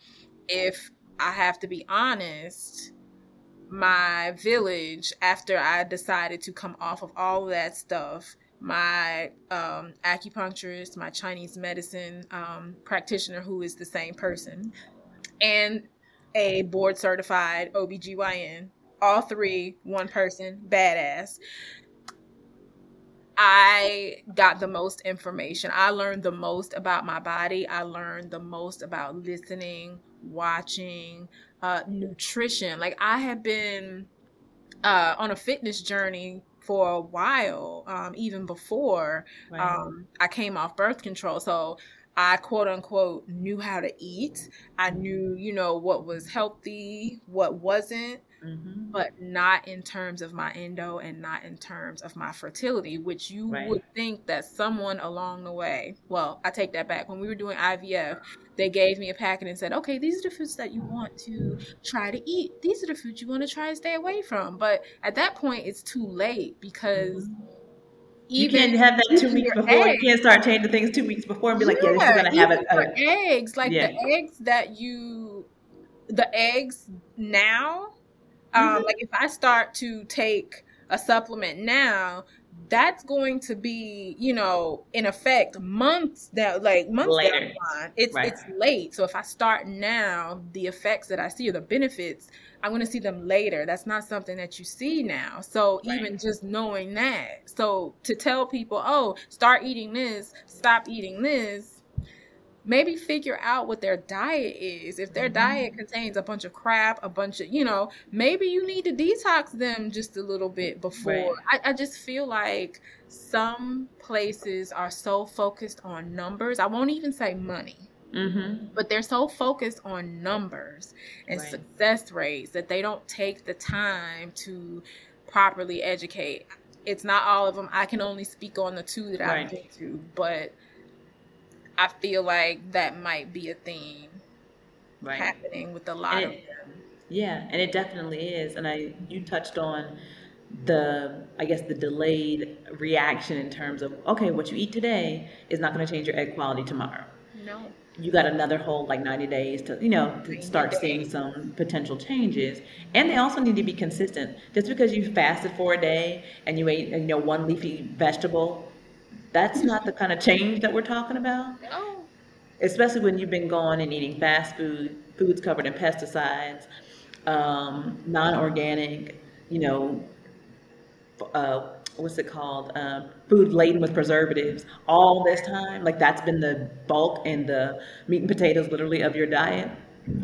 if I have to be honest, my village, after I decided to come off of all of that stuff, my um, acupuncturist, my Chinese medicine um, practitioner, who is the same person, and a board certified OBGYN, all three, one person, badass. I got the most information. I learned the most about my body. I learned the most about listening, watching, uh, nutrition. Like I have been uh, on a fitness journey for a while, um, even before Right. um, I came off birth control. So I quote unquote knew how to eat. I knew, you know, what was healthy, what wasn't Mhm. but not in terms of my endo and not in terms of my fertility, which you Right. would think that someone along the way, well, I take that back. When we were doing IVF, they gave me a packet and said, okay, these are the foods that you want to try to eat. These are the foods you want to try to stay away from. But at that point, it's too late because You even can't have that two weeks before. eggs- You can't start changing things two weeks before and be like, yeah, this is gonna have a, for eggs, like Yeah. the eggs that you, the eggs now, um, Mhm. like if I start to take a supplement now, that's going to be, you know, in effect months that like months down Later. the line. It's Right. it's late. So if I start now, the effects that I see or the benefits, I'm going to see them later. That's not something that you see now. So Right. even just knowing that, so to tell people, oh, start eating this, stop eating this, maybe figure out what their diet is. If their Mhm. diet contains a bunch of crap, a bunch of, you know, maybe you need to detox them just a little bit before. Right. I, I just feel like some places are so focused on numbers. I won't even say money Mm-hmm. but they're so focused on numbers and Right. success rates that they don't take the time to properly educate. It's not all of them. I can only speak on the two that Right. I've been to, but I feel like that might be a theme Right. happening with a lot And of it- them. Yeah, and it definitely is. And I you touched on the I guess the delayed reaction in terms of okay, what you eat today is not going to change your egg quality tomorrow. No. You got another whole like 90 days to you know to 90 start seeing some potential changes. And they also need to be consistent. Just because you fasted for a day and you ate you know one leafy vegetable, that's not the kind of change that we're talking about. No. especially when you've been going and eating fast food, foods covered in pesticides, um, non-organic, you know, uh, what's it called uh, food laden with preservatives all this time like that's been the bulk and the meat and potatoes literally of your diet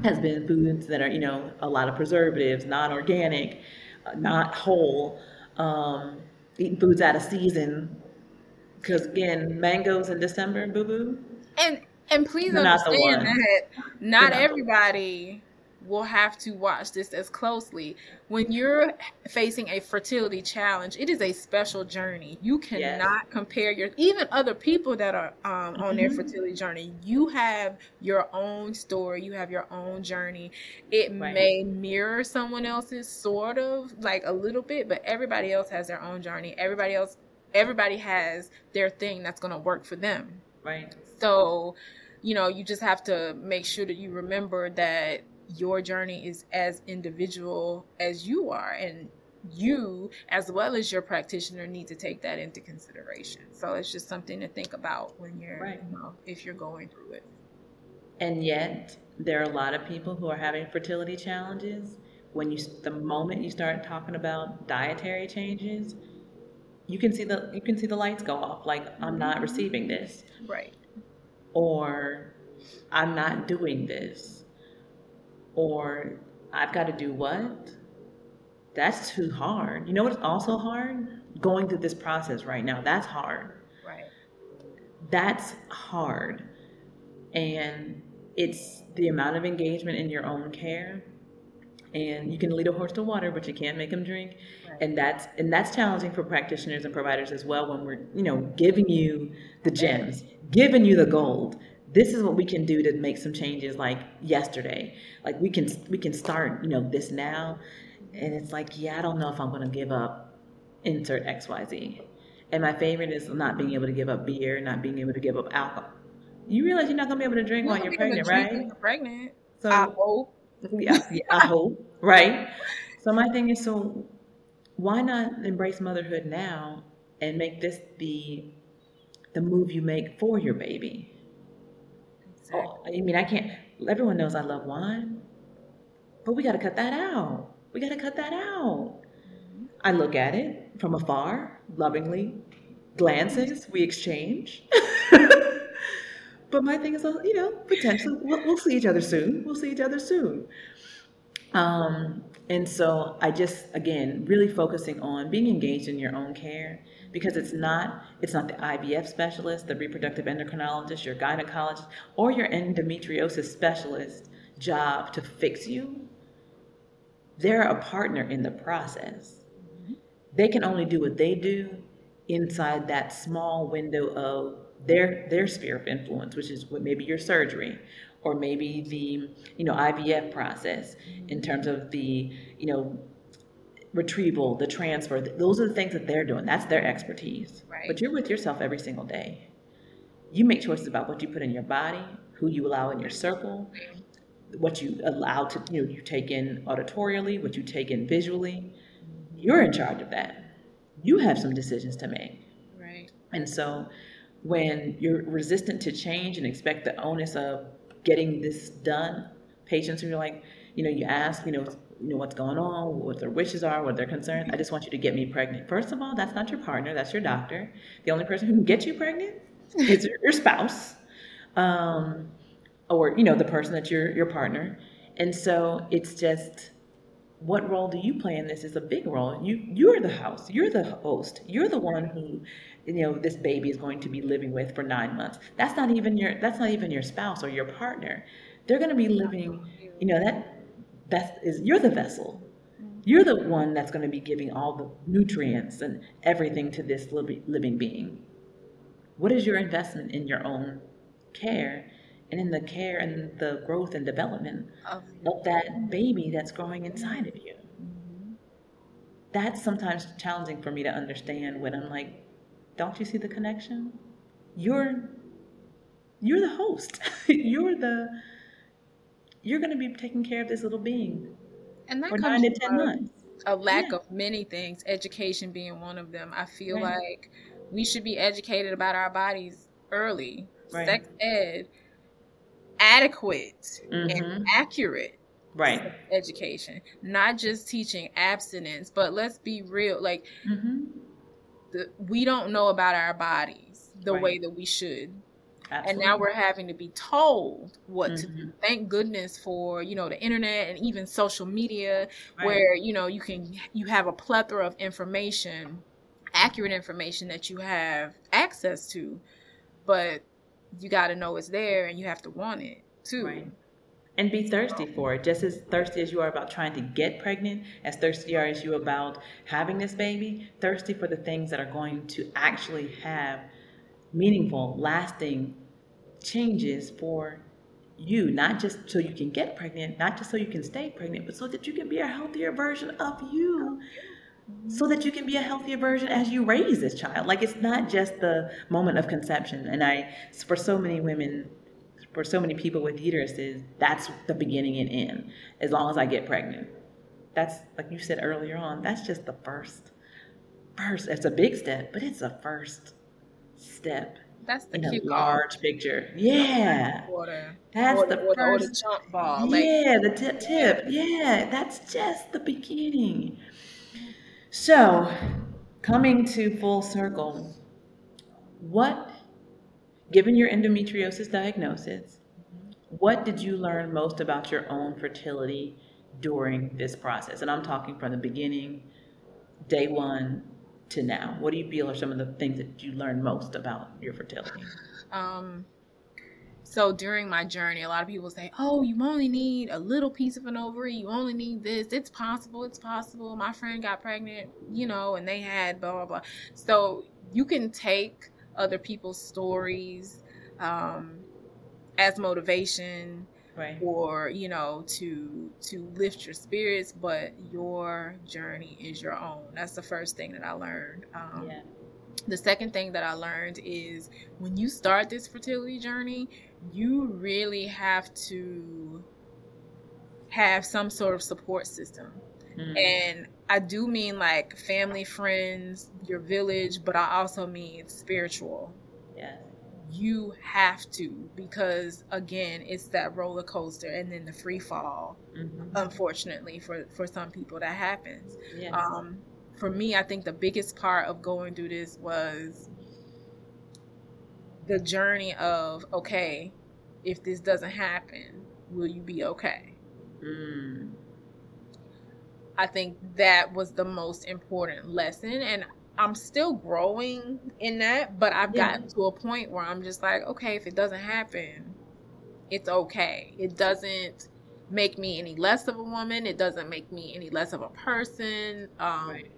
has been foods that are you know a lot of preservatives not organic uh, not whole um, eating foods out of season because again mangoes in december boo boo and and please understand that not everybody will have to watch this as closely. When you're facing a fertility challenge, it is a special journey. You cannot yes. compare your even other people that are um, on their mm-hmm. fertility journey. You have your own story. You have your own journey. It right. may mirror someone else's, sort of like a little bit, but everybody else has their own journey. Everybody else, everybody has their thing that's going to work for them. Right. So, you know, you just have to make sure that you remember that your journey is as individual as you are and you as well as your practitioner need to take that into consideration so it's just something to think about when you're right. you know if you're going through it and yet there are a lot of people who are having fertility challenges when you the moment you start talking about dietary changes you can see the you can see the lights go off like i'm mm-hmm. not receiving this right or i'm not doing this or I've got to do what? That's too hard. You know what's also hard? Going through this process right now. That's hard. Right. That's hard. And it's the amount of engagement in your own care. And you can lead a horse to water, but you can't make him drink. Right. And that's and that's challenging for practitioners and providers as well when we're, you know, giving you the gems, giving you the gold, this is what we can do to make some changes like yesterday. Like we can we can start you know this now and it's like yeah i don't know if i'm going to give up insert xyz and my favorite is not being able to give up beer not being able to give up alcohol. You realize you're not going to be able to drink while you're pregnant right? you're pregnant. So i hope yeah, yeah i hope right so my thing is so why not embrace motherhood now and make this the the move you make for your baby Oh, I mean, I can't. Everyone knows I love wine, but we got to cut that out. We got to cut that out. Mm-hmm. I look at it from afar, lovingly, glances, we exchange. but my thing is, uh, you know, potentially, we'll, we'll, see each other soon. We'll see each other soon. Um, and so I just, again, really focusing on being engaged in your own care because it's not it's not the IVF specialist, the reproductive endocrinologist, your gynecologist, or your endometriosis specialist job to fix you. They're a partner in the process. They can only do what they do inside that small window of their their sphere of influence, which is what maybe your surgery or maybe the you know IVF process in terms of the you know retrieval, the transfer, those are the things that they're doing. That's their expertise. Right. But you're with yourself every single day. You make choices about what you put in your body, who you allow in your circle, what you allow to, you know, you take in auditorially, what you take in visually. You're in charge of that. You have some decisions to make. Right. And so when you're resistant to change and expect the onus of getting this done, patients who are like, you know, you ask, you know, you know what's going on, what their wishes are, what their concerns. I just want you to get me pregnant. First of all, that's not your partner, that's your doctor. The only person who can get you pregnant is your spouse, um, or you know the person that's your your partner. And so it's just what role do you play in this is a big role. You you're the house, you're the host, you're the one who you know this baby is going to be living with for nine months. That's not even your that's not even your spouse or your partner. They're going to be living, you know that that is you're the vessel. Mm-hmm. You're the one that's going to be giving all the nutrients and everything to this living being. What is your investment in your own care and in the care and the growth and development of that baby that's growing inside of you? Mm-hmm. That's sometimes challenging for me to understand when I'm like, don't you see the connection? You're you're the host. you're the you're going to be taking care of this little being and that for nine to ten months. A lack yeah. of many things, education being one of them. I feel right. like we should be educated about our bodies early. Right. Sex ed, adequate mm-hmm. and accurate right education not just teaching abstinence but let's be real like mm-hmm. The, we don't know about our bodies the Right. way that we should. Absolutely. And now we're having to be told what to do. Thank goodness for, you know, the internet and even social media Right. where, you know, you can you have a plethora of information, accurate information that you have access to, but you got to know it's there and you have to want it too. Right. And be thirsty for it. Just as thirsty as you are about trying to get pregnant, as thirsty are as you about having this baby, thirsty for the things that are going to actually have meaningful, lasting changes for you, not just so you can get pregnant, not just so you can stay pregnant, but so that you can be a healthier version of you. So that you can be a healthier version as you raise this child. Like it's not just the moment of conception. And I, for so many women, for so many people with uteruses, that's the beginning and end. As long as I get pregnant, that's like you said earlier on. That's just the first, first. It's a big step, but it's a first step That's the in a cue card. large picture. Yeah, that's the or, or the first. chunk ball. Like, Yeah, the tip, tip. Yeah, that's just the beginning. So, coming to full circle, what, given your endometriosis diagnosis, what did you learn most about your own fertility during this process? And I'm talking from the beginning, day one to now. What do you feel are some of the things that you learned most about your fertility? Um, so during my journey, a lot of people say, "Oh, you only need a little piece of an ovary. You only need this. It's possible. It's possible." My friend got pregnant, you know, and they had blah blah blah. So you can take other people's stories um, as motivation Right. or you know to to lift your spirits but your journey is your own that's the first thing that i learned um, Yeah. the second thing that I learned is when you start this fertility journey, you really have to have some sort of support system. Mm. And I do mean like family, friends, your village, but I also mean spiritual. Yeah. You have to because again, it's that roller coaster and then the free fall. Mhm. Unfortunately, for for some people that happens Yeah. um, for me, I think the biggest part of going through this was the journey of okay, if this doesn't happen, will you be okay? Mm. I think that was the most important lesson, and I'm still growing in that. But I've Yeah. gotten to a point where I'm just like, okay, if it doesn't happen, it's okay. It doesn't make me any less of a woman. It doesn't make me any less of a person. Um, Right.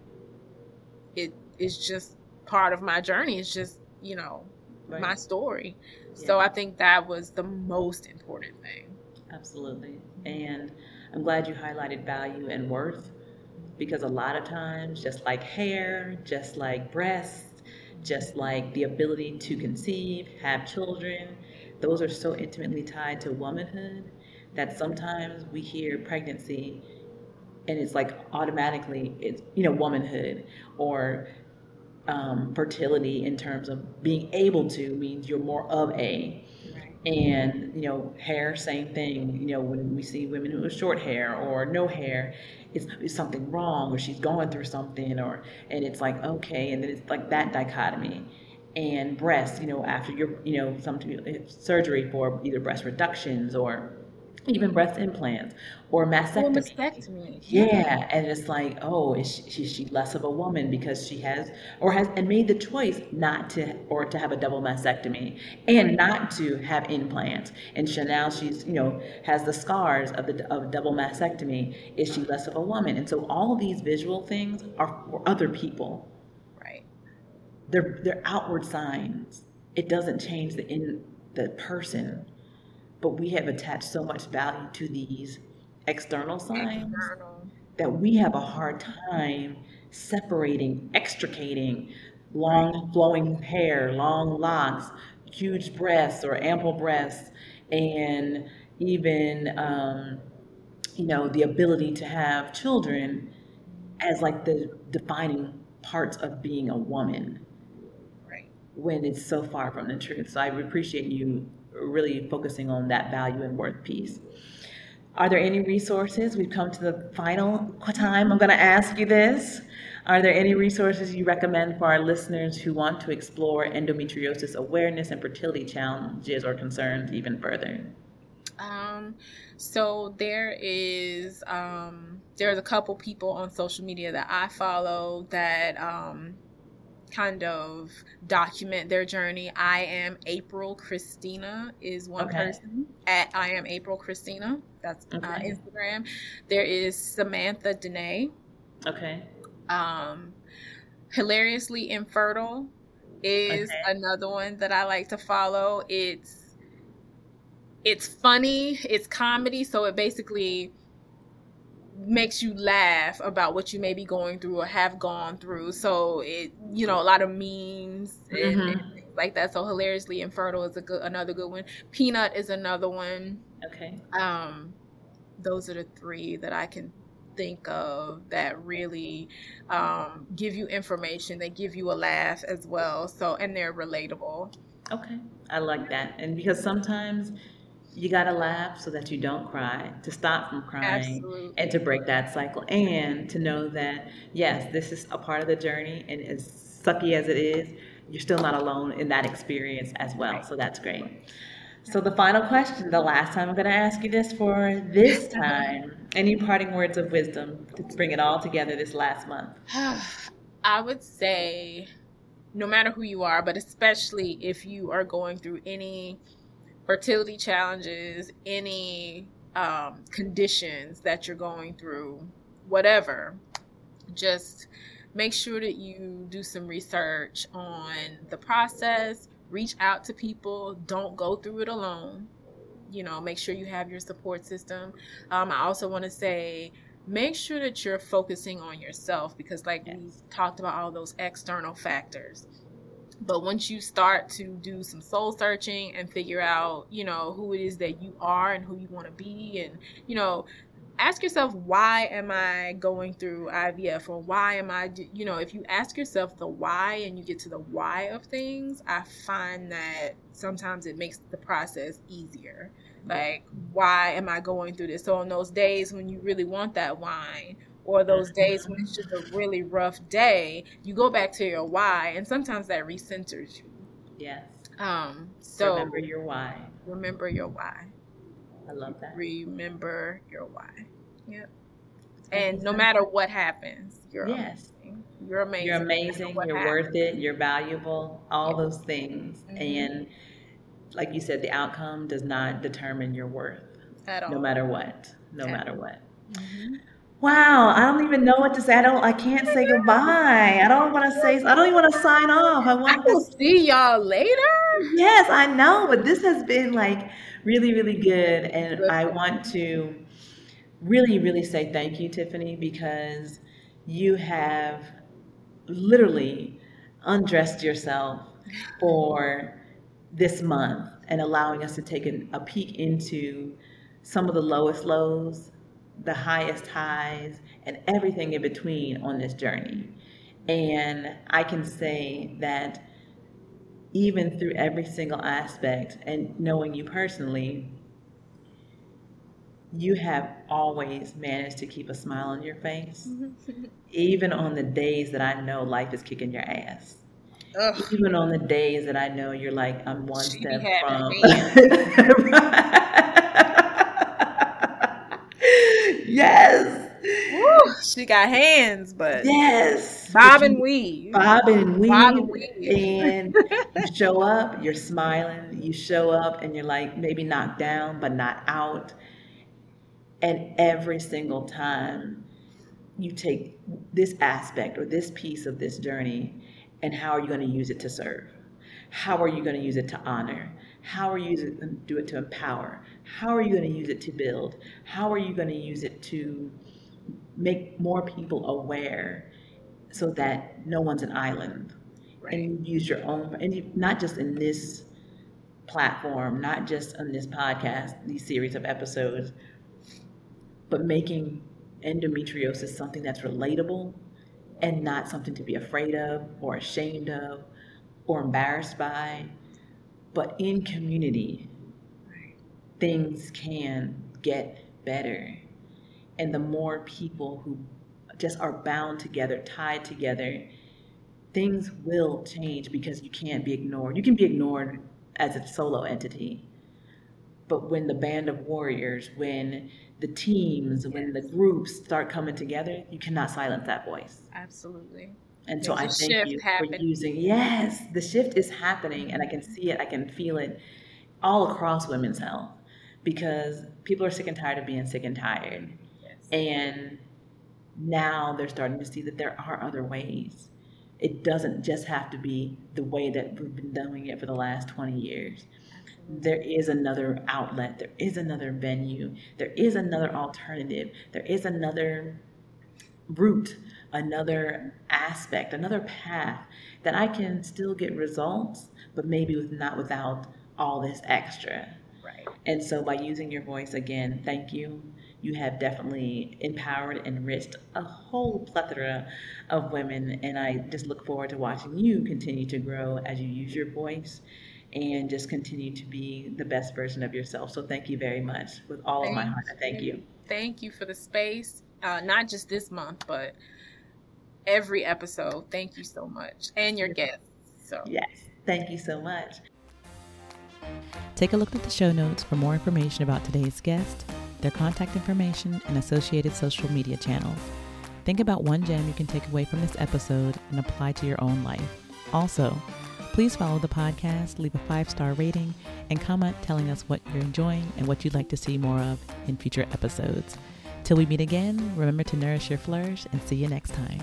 it is just part of my journey. It's just, you know, Right. my story. So I think that was the most important thing. Absolutely. And I'm glad you highlighted value and worth because a lot of times, just like hair, just like breasts, just like the ability to conceive, have children, those are so intimately tied to womanhood that sometimes we hear pregnancy and it's like automatically it's you know womanhood or um, fertility in terms of being able to means you're more of a. and you know hair same thing you know when we see women who have short hair or no hair it's, it's something wrong or she's going through something or and it's like okay and then it's like that dichotomy. And breasts you know after your you know some uh, surgery for either breast reductions or even breast implants or mastectomy mastectomy. yeah, and it's like, oh, is she, she, she less of a woman because she has or has and made the choice not to or to have a double mastectomy and not to have implants. And so now she's you know has the scars of the of double mastectomy. Is she less of a woman? And so all of these visual things are for other people. Right. They're they're outward signs. It doesn't change the in the person, but we have attached so much value to these external signs External. that we have a hard time separating, extricating long flowing hair, long locks, huge breasts or ample breasts, and even, um, you know, the ability to have children as like the defining parts of being a woman Right. when it's so far from the truth. So I appreciate you really focusing on that value and worth piece. Are there any resources? We've come to the final time. I'm going to ask you this. Are there any resources you recommend for our listeners who want to explore endometriosis awareness and fertility challenges or concerns even further? Um, so there is um, there's a couple people on social media that I follow that um, kind of document their journey. I am April Christina is one okay. person at I am April Christina. That's uh, okay. uh, Instagram. There is Samantha Danae. Okay. Um, hilariously infertile is okay. another one that I like to follow. It's it's funny, it's comedy, so it basically makes you laugh about what you may be going through or have gone through. So it, you know, a lot of memes mm-hmm. and, things like that. So hilariously infertile is a good another good one. Peanut is another one. Okay. Um, those are the three that I can think of that really um, give you information. They give you a laugh as well. So and they're relatable. Okay, I like that. And because sometimes you got to laugh so that you don't cry, to stop from crying, Absolutely. and to break that cycle, and to know that, yes, this is a part of the journey, and as sucky as it is, you're still not alone in that experience as well. So that's great. So, the final question, the last time I'm going to ask you this for this time any parting words of wisdom to bring it all together this last month? I would say, no matter who you are, but especially if you are going through any fertility challenges, any um, conditions that you're going through, whatever, just make sure that you do some research on the process, reach out to people, don't go through it alone. You know, make sure you have your support system. Um, I also want to say, make sure that you're focusing on yourself because, like yes. we talked about, all those external factors but once you start to do some soul searching and figure out, you know, who it is that you are and who you want to be, and, you know, ask yourself, why am I going through IVF? Or why am I, you know, if you ask yourself the why and you get to the why of things, I find that sometimes it makes the process easier. Like, why am I going through this? So, on those days when you really want that wine, or those days when it's just a really rough day, you go back to your why, and sometimes that recenters you. Yes. Um. So remember your why. Remember your why. I love that. Remember your why. Yep. And no matter what happens, you're yes. amazing. You're amazing. You're amazing. No you're happens. worth it. You're valuable. All those things. Mm-hmm. And like you said, the outcome does not determine your worth. At all. No matter what. No At matter all. what. Mm-hmm. Wow, I don't even know what to say. I don't. I can't say goodbye. I don't want to say. I don't even want to sign off. I want will to see y'all later. Yes, I know, but this has been like really, really good, and I want to really, really say thank you, Tiffany, because you have literally undressed yourself for this month and allowing us to take a, a peek into some of the lowest lows the highest highs, and everything in between on this journey. And I can say that even through every single aspect, and knowing you personally, you have always managed to keep a smile on your face, mm-hmm. even on the days that I know life is kicking your ass. Ugh. Even on the days that I know you're like, I'm one she step from. Yes. Woo, she got hands, but yes, bob and weave, bob and weave, bob and, weave. and you show up, you're smiling, you show up, and you're like maybe knocked down, but not out. And every single time you take this aspect or this piece of this journey, and how are you going to use it to serve? How are you going to use it to honor? How are you going to do it to empower? How are you going to use it to build? How are you going to use it to make more people aware so that no one's an island? Right. And you use your own, and you, not just in this platform, not just on this podcast, these series of episodes, but making endometriosis something that's relatable and not something to be afraid of or ashamed of or embarrassed by, but in community things can get better. And the more people who just are bound together, tied together, things will change because you can't be ignored. You can be ignored as a solo entity. But when the band of warriors, when the teams, when the groups start coming together, you cannot silence that voice. Absolutely. And so There's I thank you happening. for using, yes, the shift is happening and I can see it, I can feel it all across women's health because people are sick and tired of being sick and tired. Yes. And now they're starting to see that there are other ways. It doesn't just have to be the way that we've been doing it for the last 20 years. There is another outlet, there is another venue, there is another alternative, there is another route, another aspect, another path that I can still get results, but maybe with not without all this extra. And so by using your voice again, thank you. You have definitely empowered and enriched a whole plethora of women. And I just look forward to watching you continue to grow as you use your voice and just continue to be the best version of yourself. So thank you very much. With all thank of my heart, I thank you. Thank you for the space, uh, not just this month, but every episode. Thank you so much. And your guests. So Yes. Thank you so much. Take a look at the show notes for more information about today's guest, their contact information, and associated social media channels. Think about one gem you can take away from this episode and apply to your own life. Also, please follow the podcast, leave a five star rating, and comment telling us what you're enjoying and what you'd like to see more of in future episodes. Till we meet again, remember to nourish your flourish and see you next time.